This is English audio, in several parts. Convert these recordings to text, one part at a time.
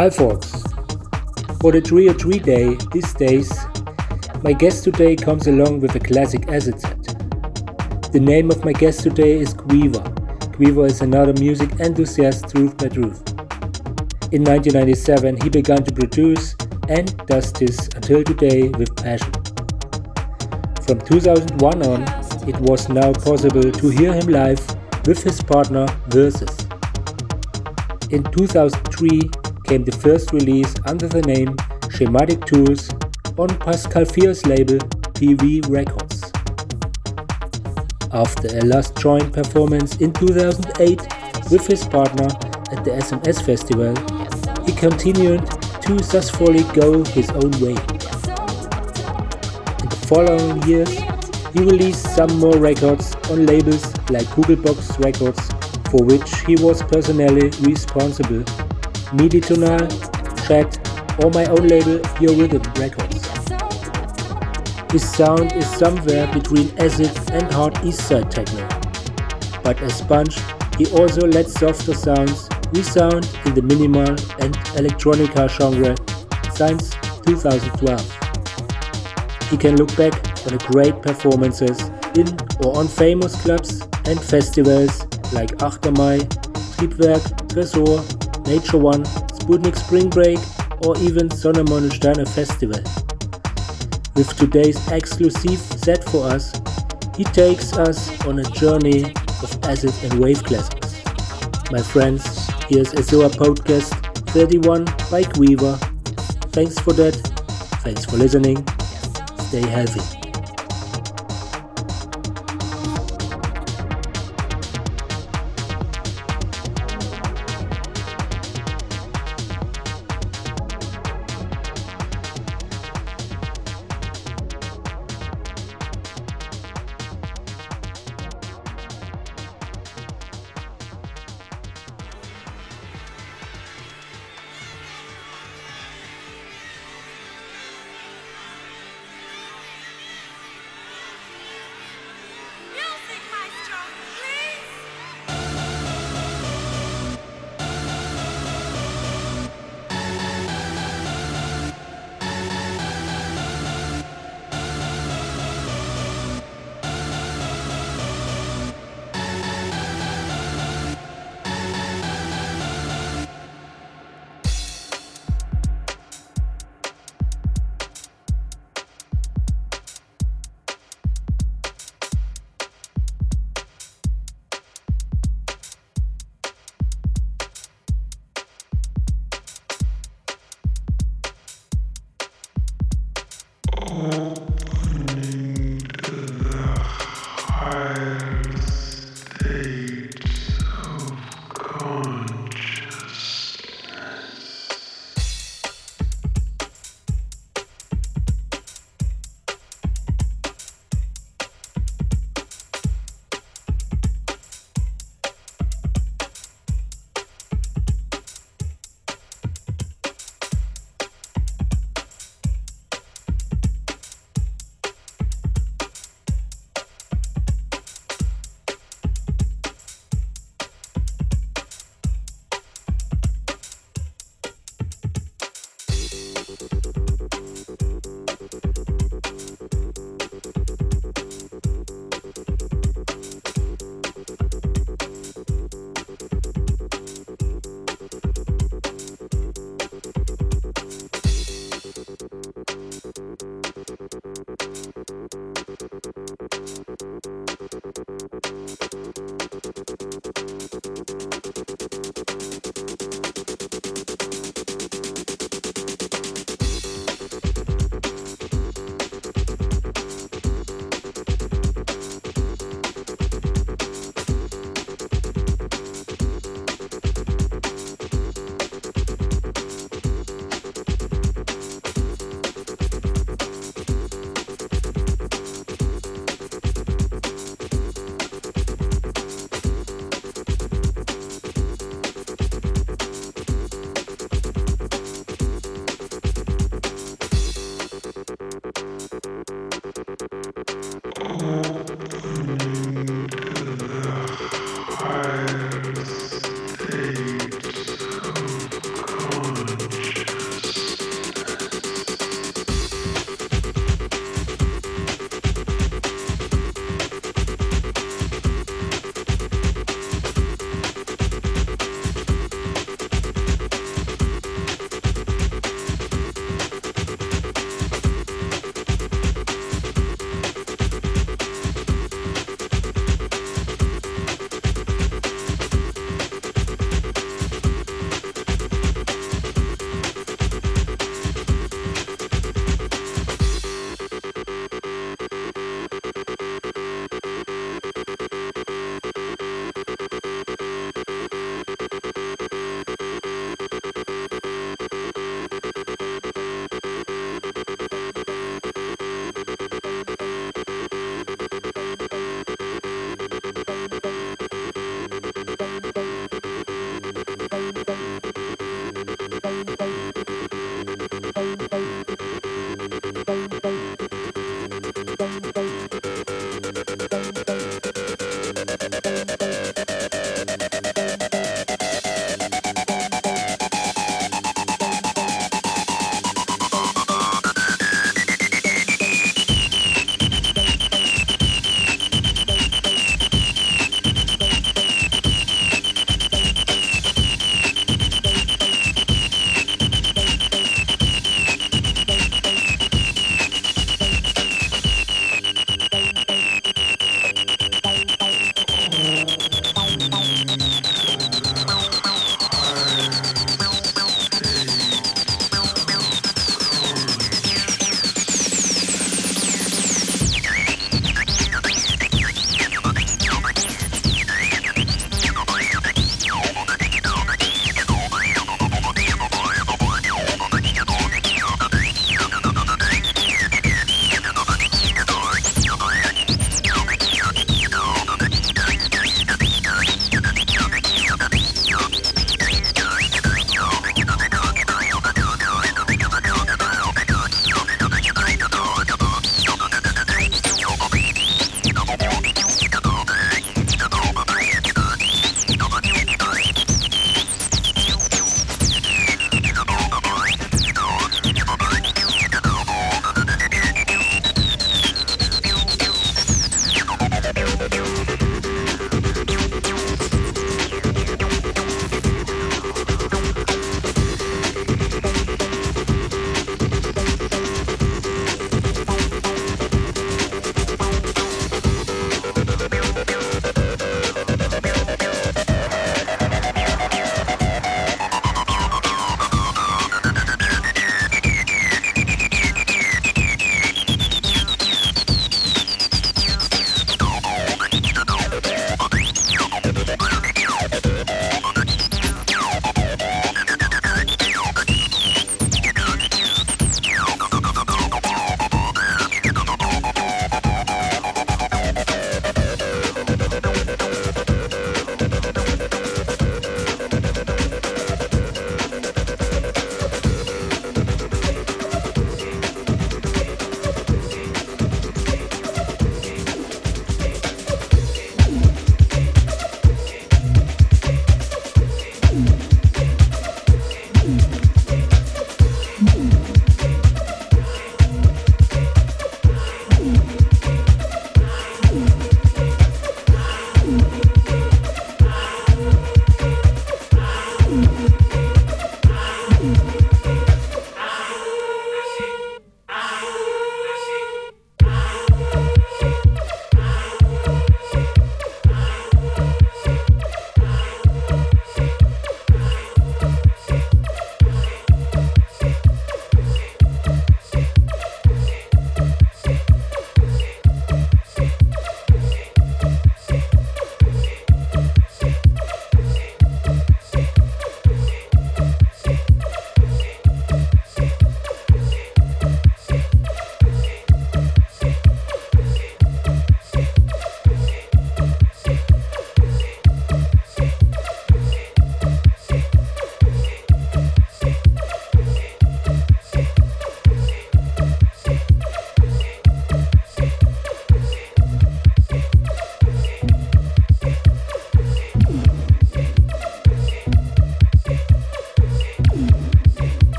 Hi folks. For the 303 Day these days, my guest today comes along with a classic acid set. The name of my guest today is Queaver. Queaver is another music enthusiast truth by truth. In 1997 he began to produce and does this until today with passion. From 2001 on, it was now possible to hear him live with his partner Versis. In 2003 came the first release under the name Schematic Tools on Pascal Feos' label PV Records. After a last joint performance in 2008 with his partner at the SMS Festival, he continued to successfully go his own way. In the following years, he released some more records on labels like Kugelbox Records, for which he was personally responsible MIDI Chat, or my own label Pure Rhythm Records. His sound is somewhere between acid and hard east side techno. But as Sponge, he also lets softer sounds resound in the minimal and electronica genre since 2012. He can look back on great performances in or on famous clubs and festivals like Achtermai, Triebwerk, Tresor, Nature One, Sputnik Spring Break, or even Sonne Festival. With today's exclusive set for us, he takes us on a journey of acid and wave classics. My friends, here's ESOA Podcast 31 by Queaver. Thanks for that. Thanks for listening. Stay healthy.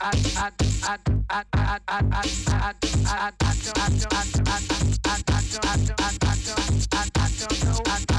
I don't know.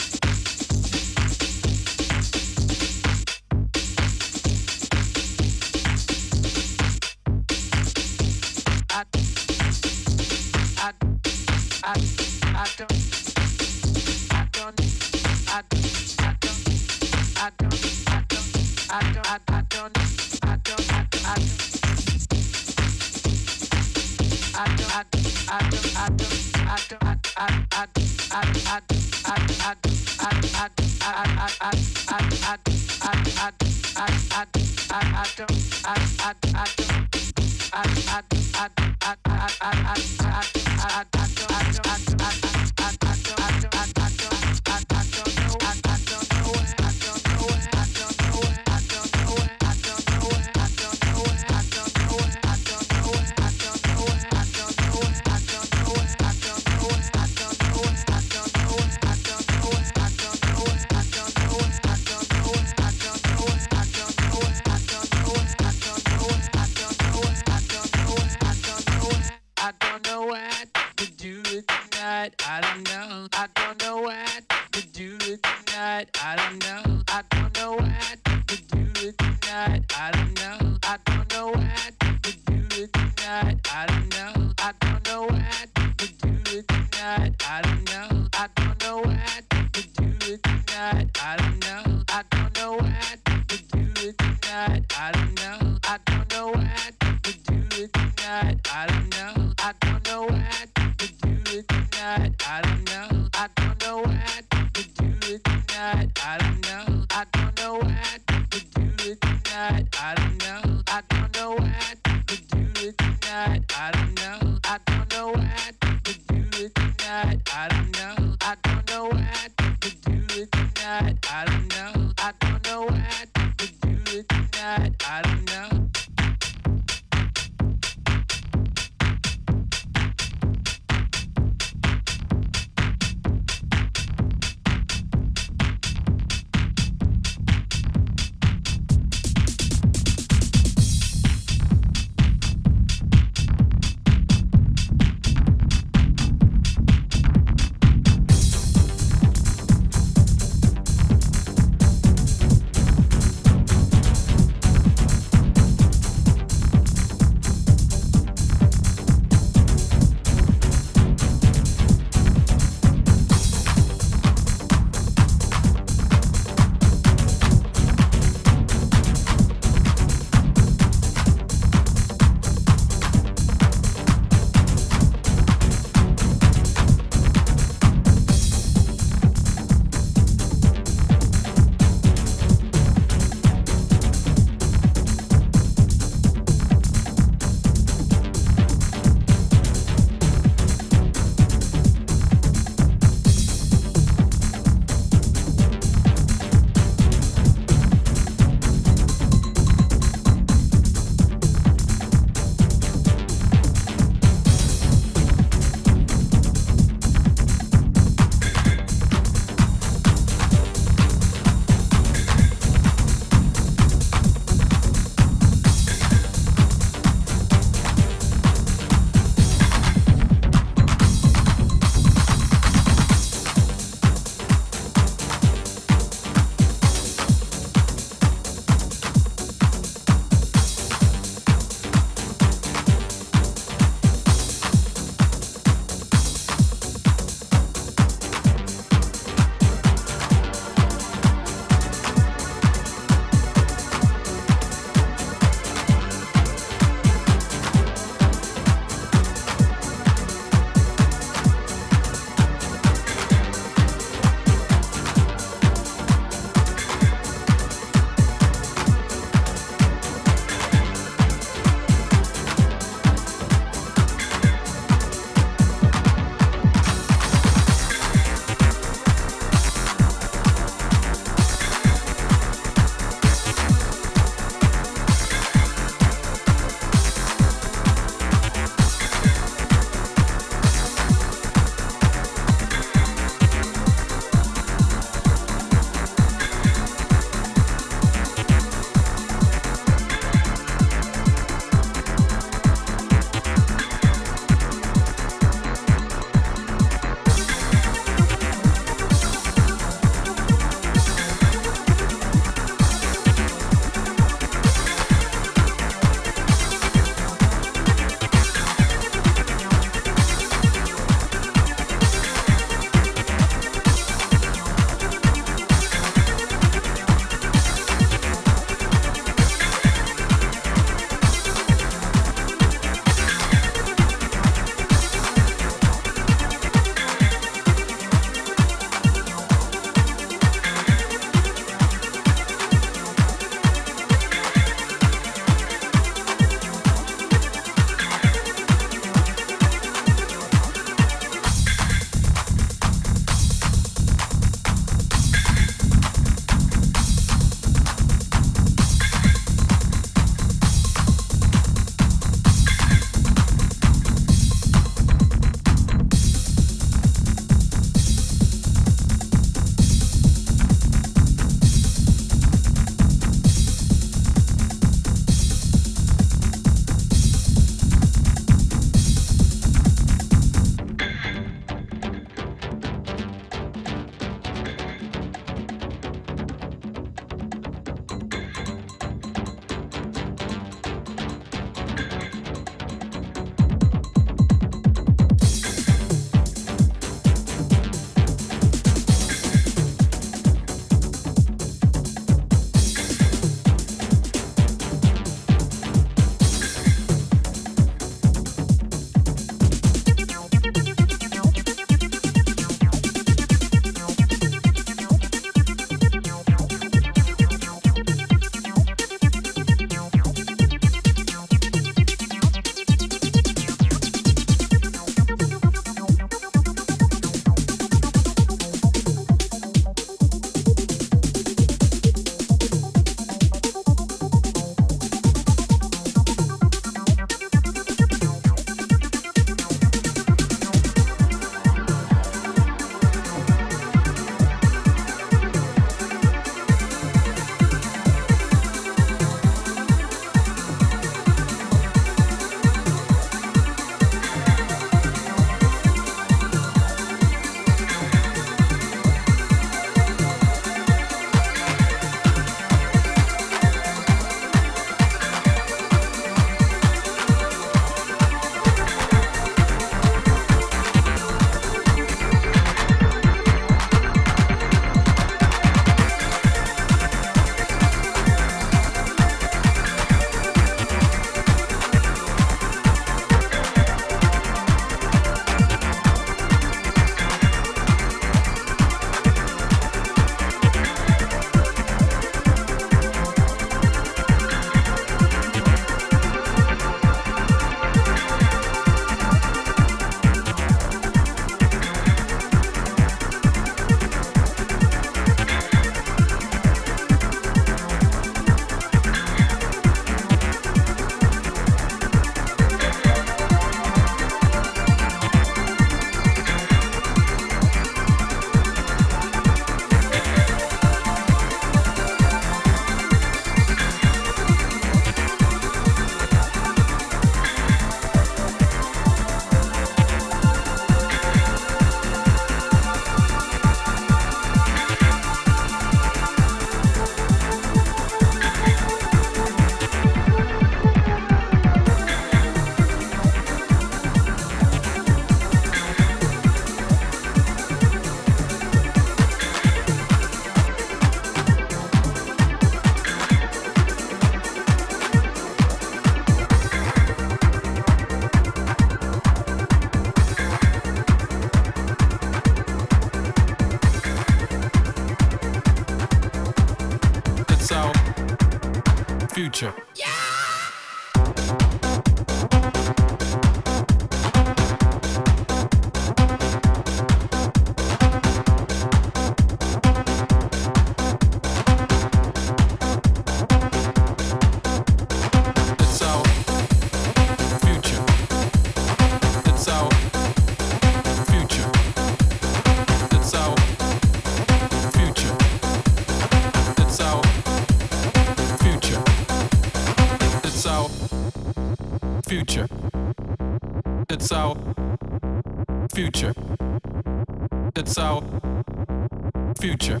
Future.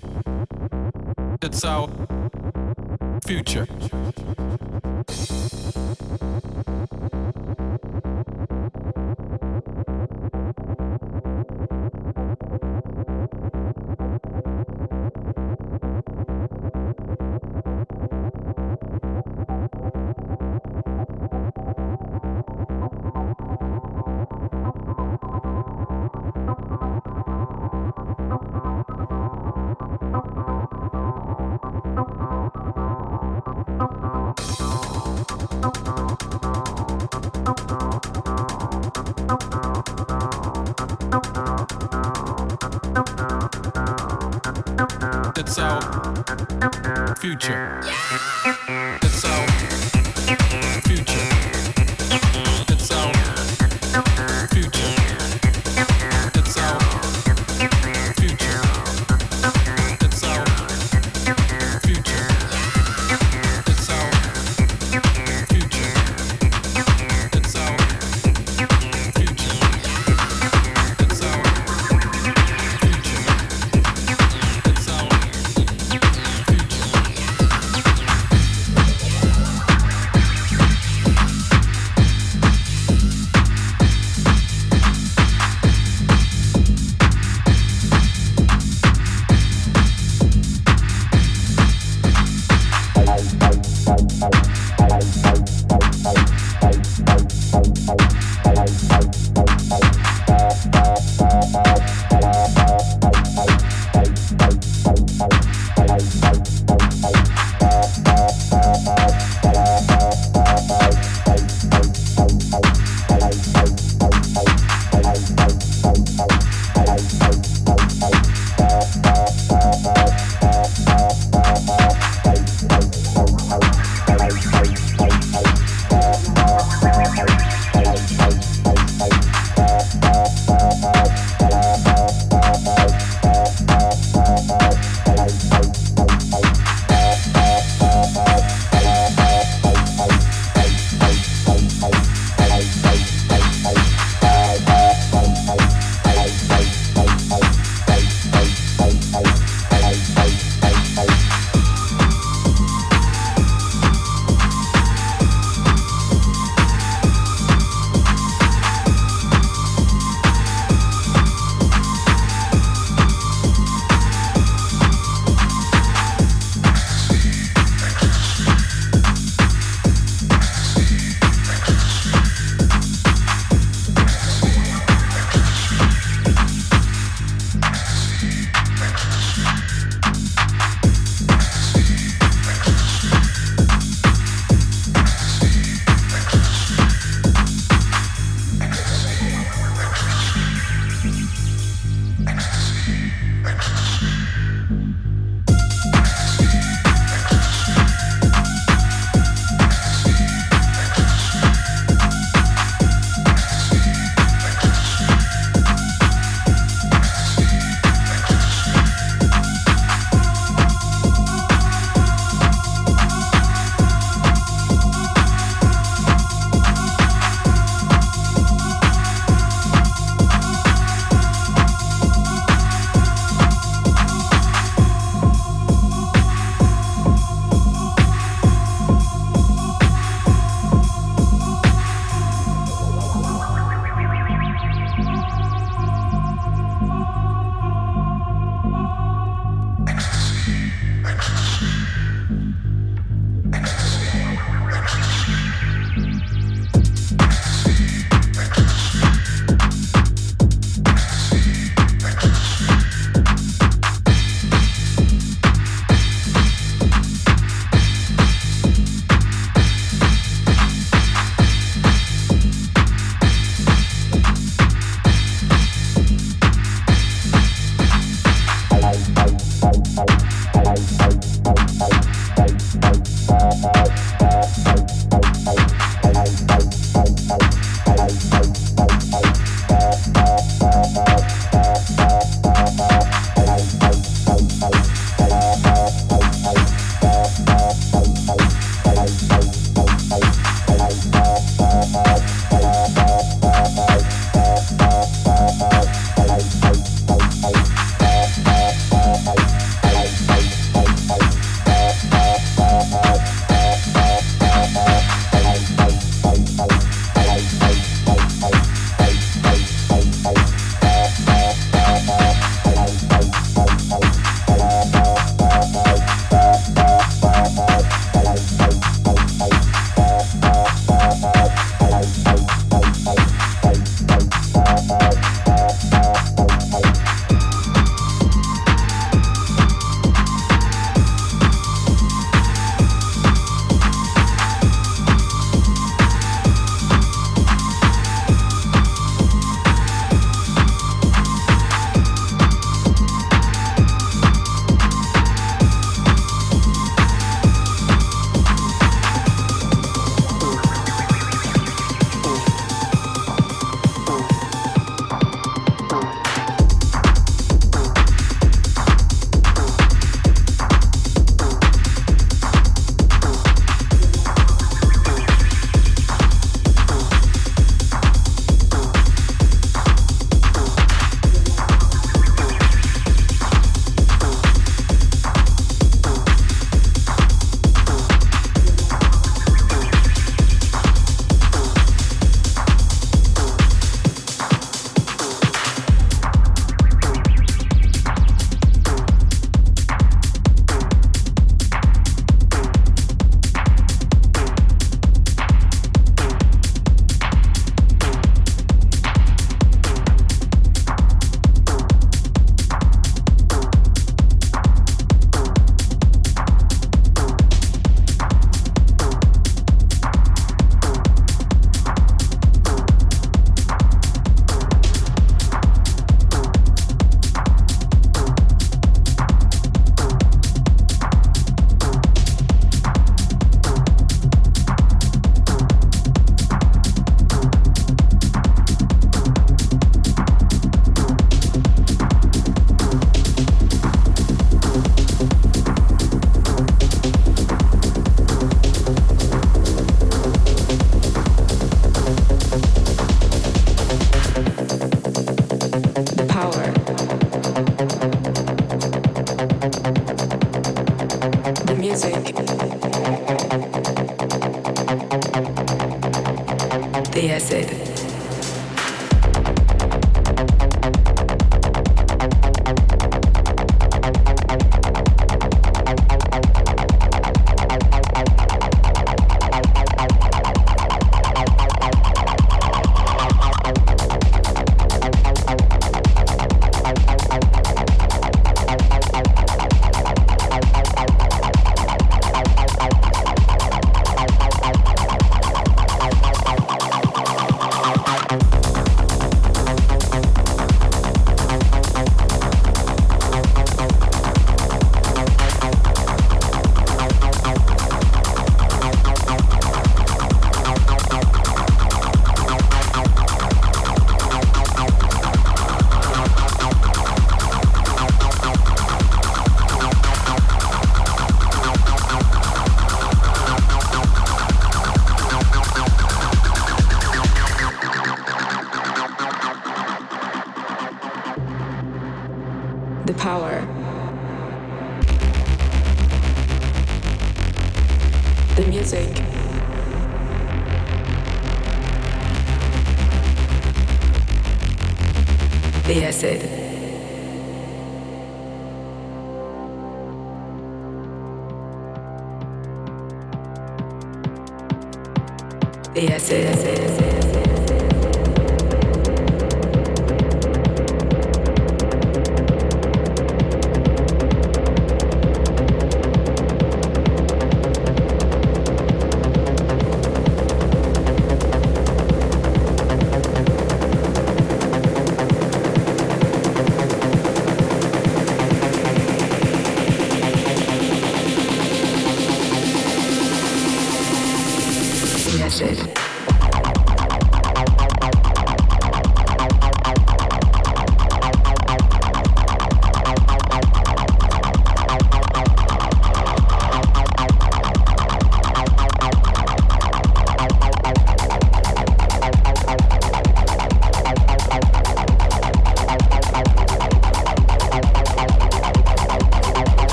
It's our future.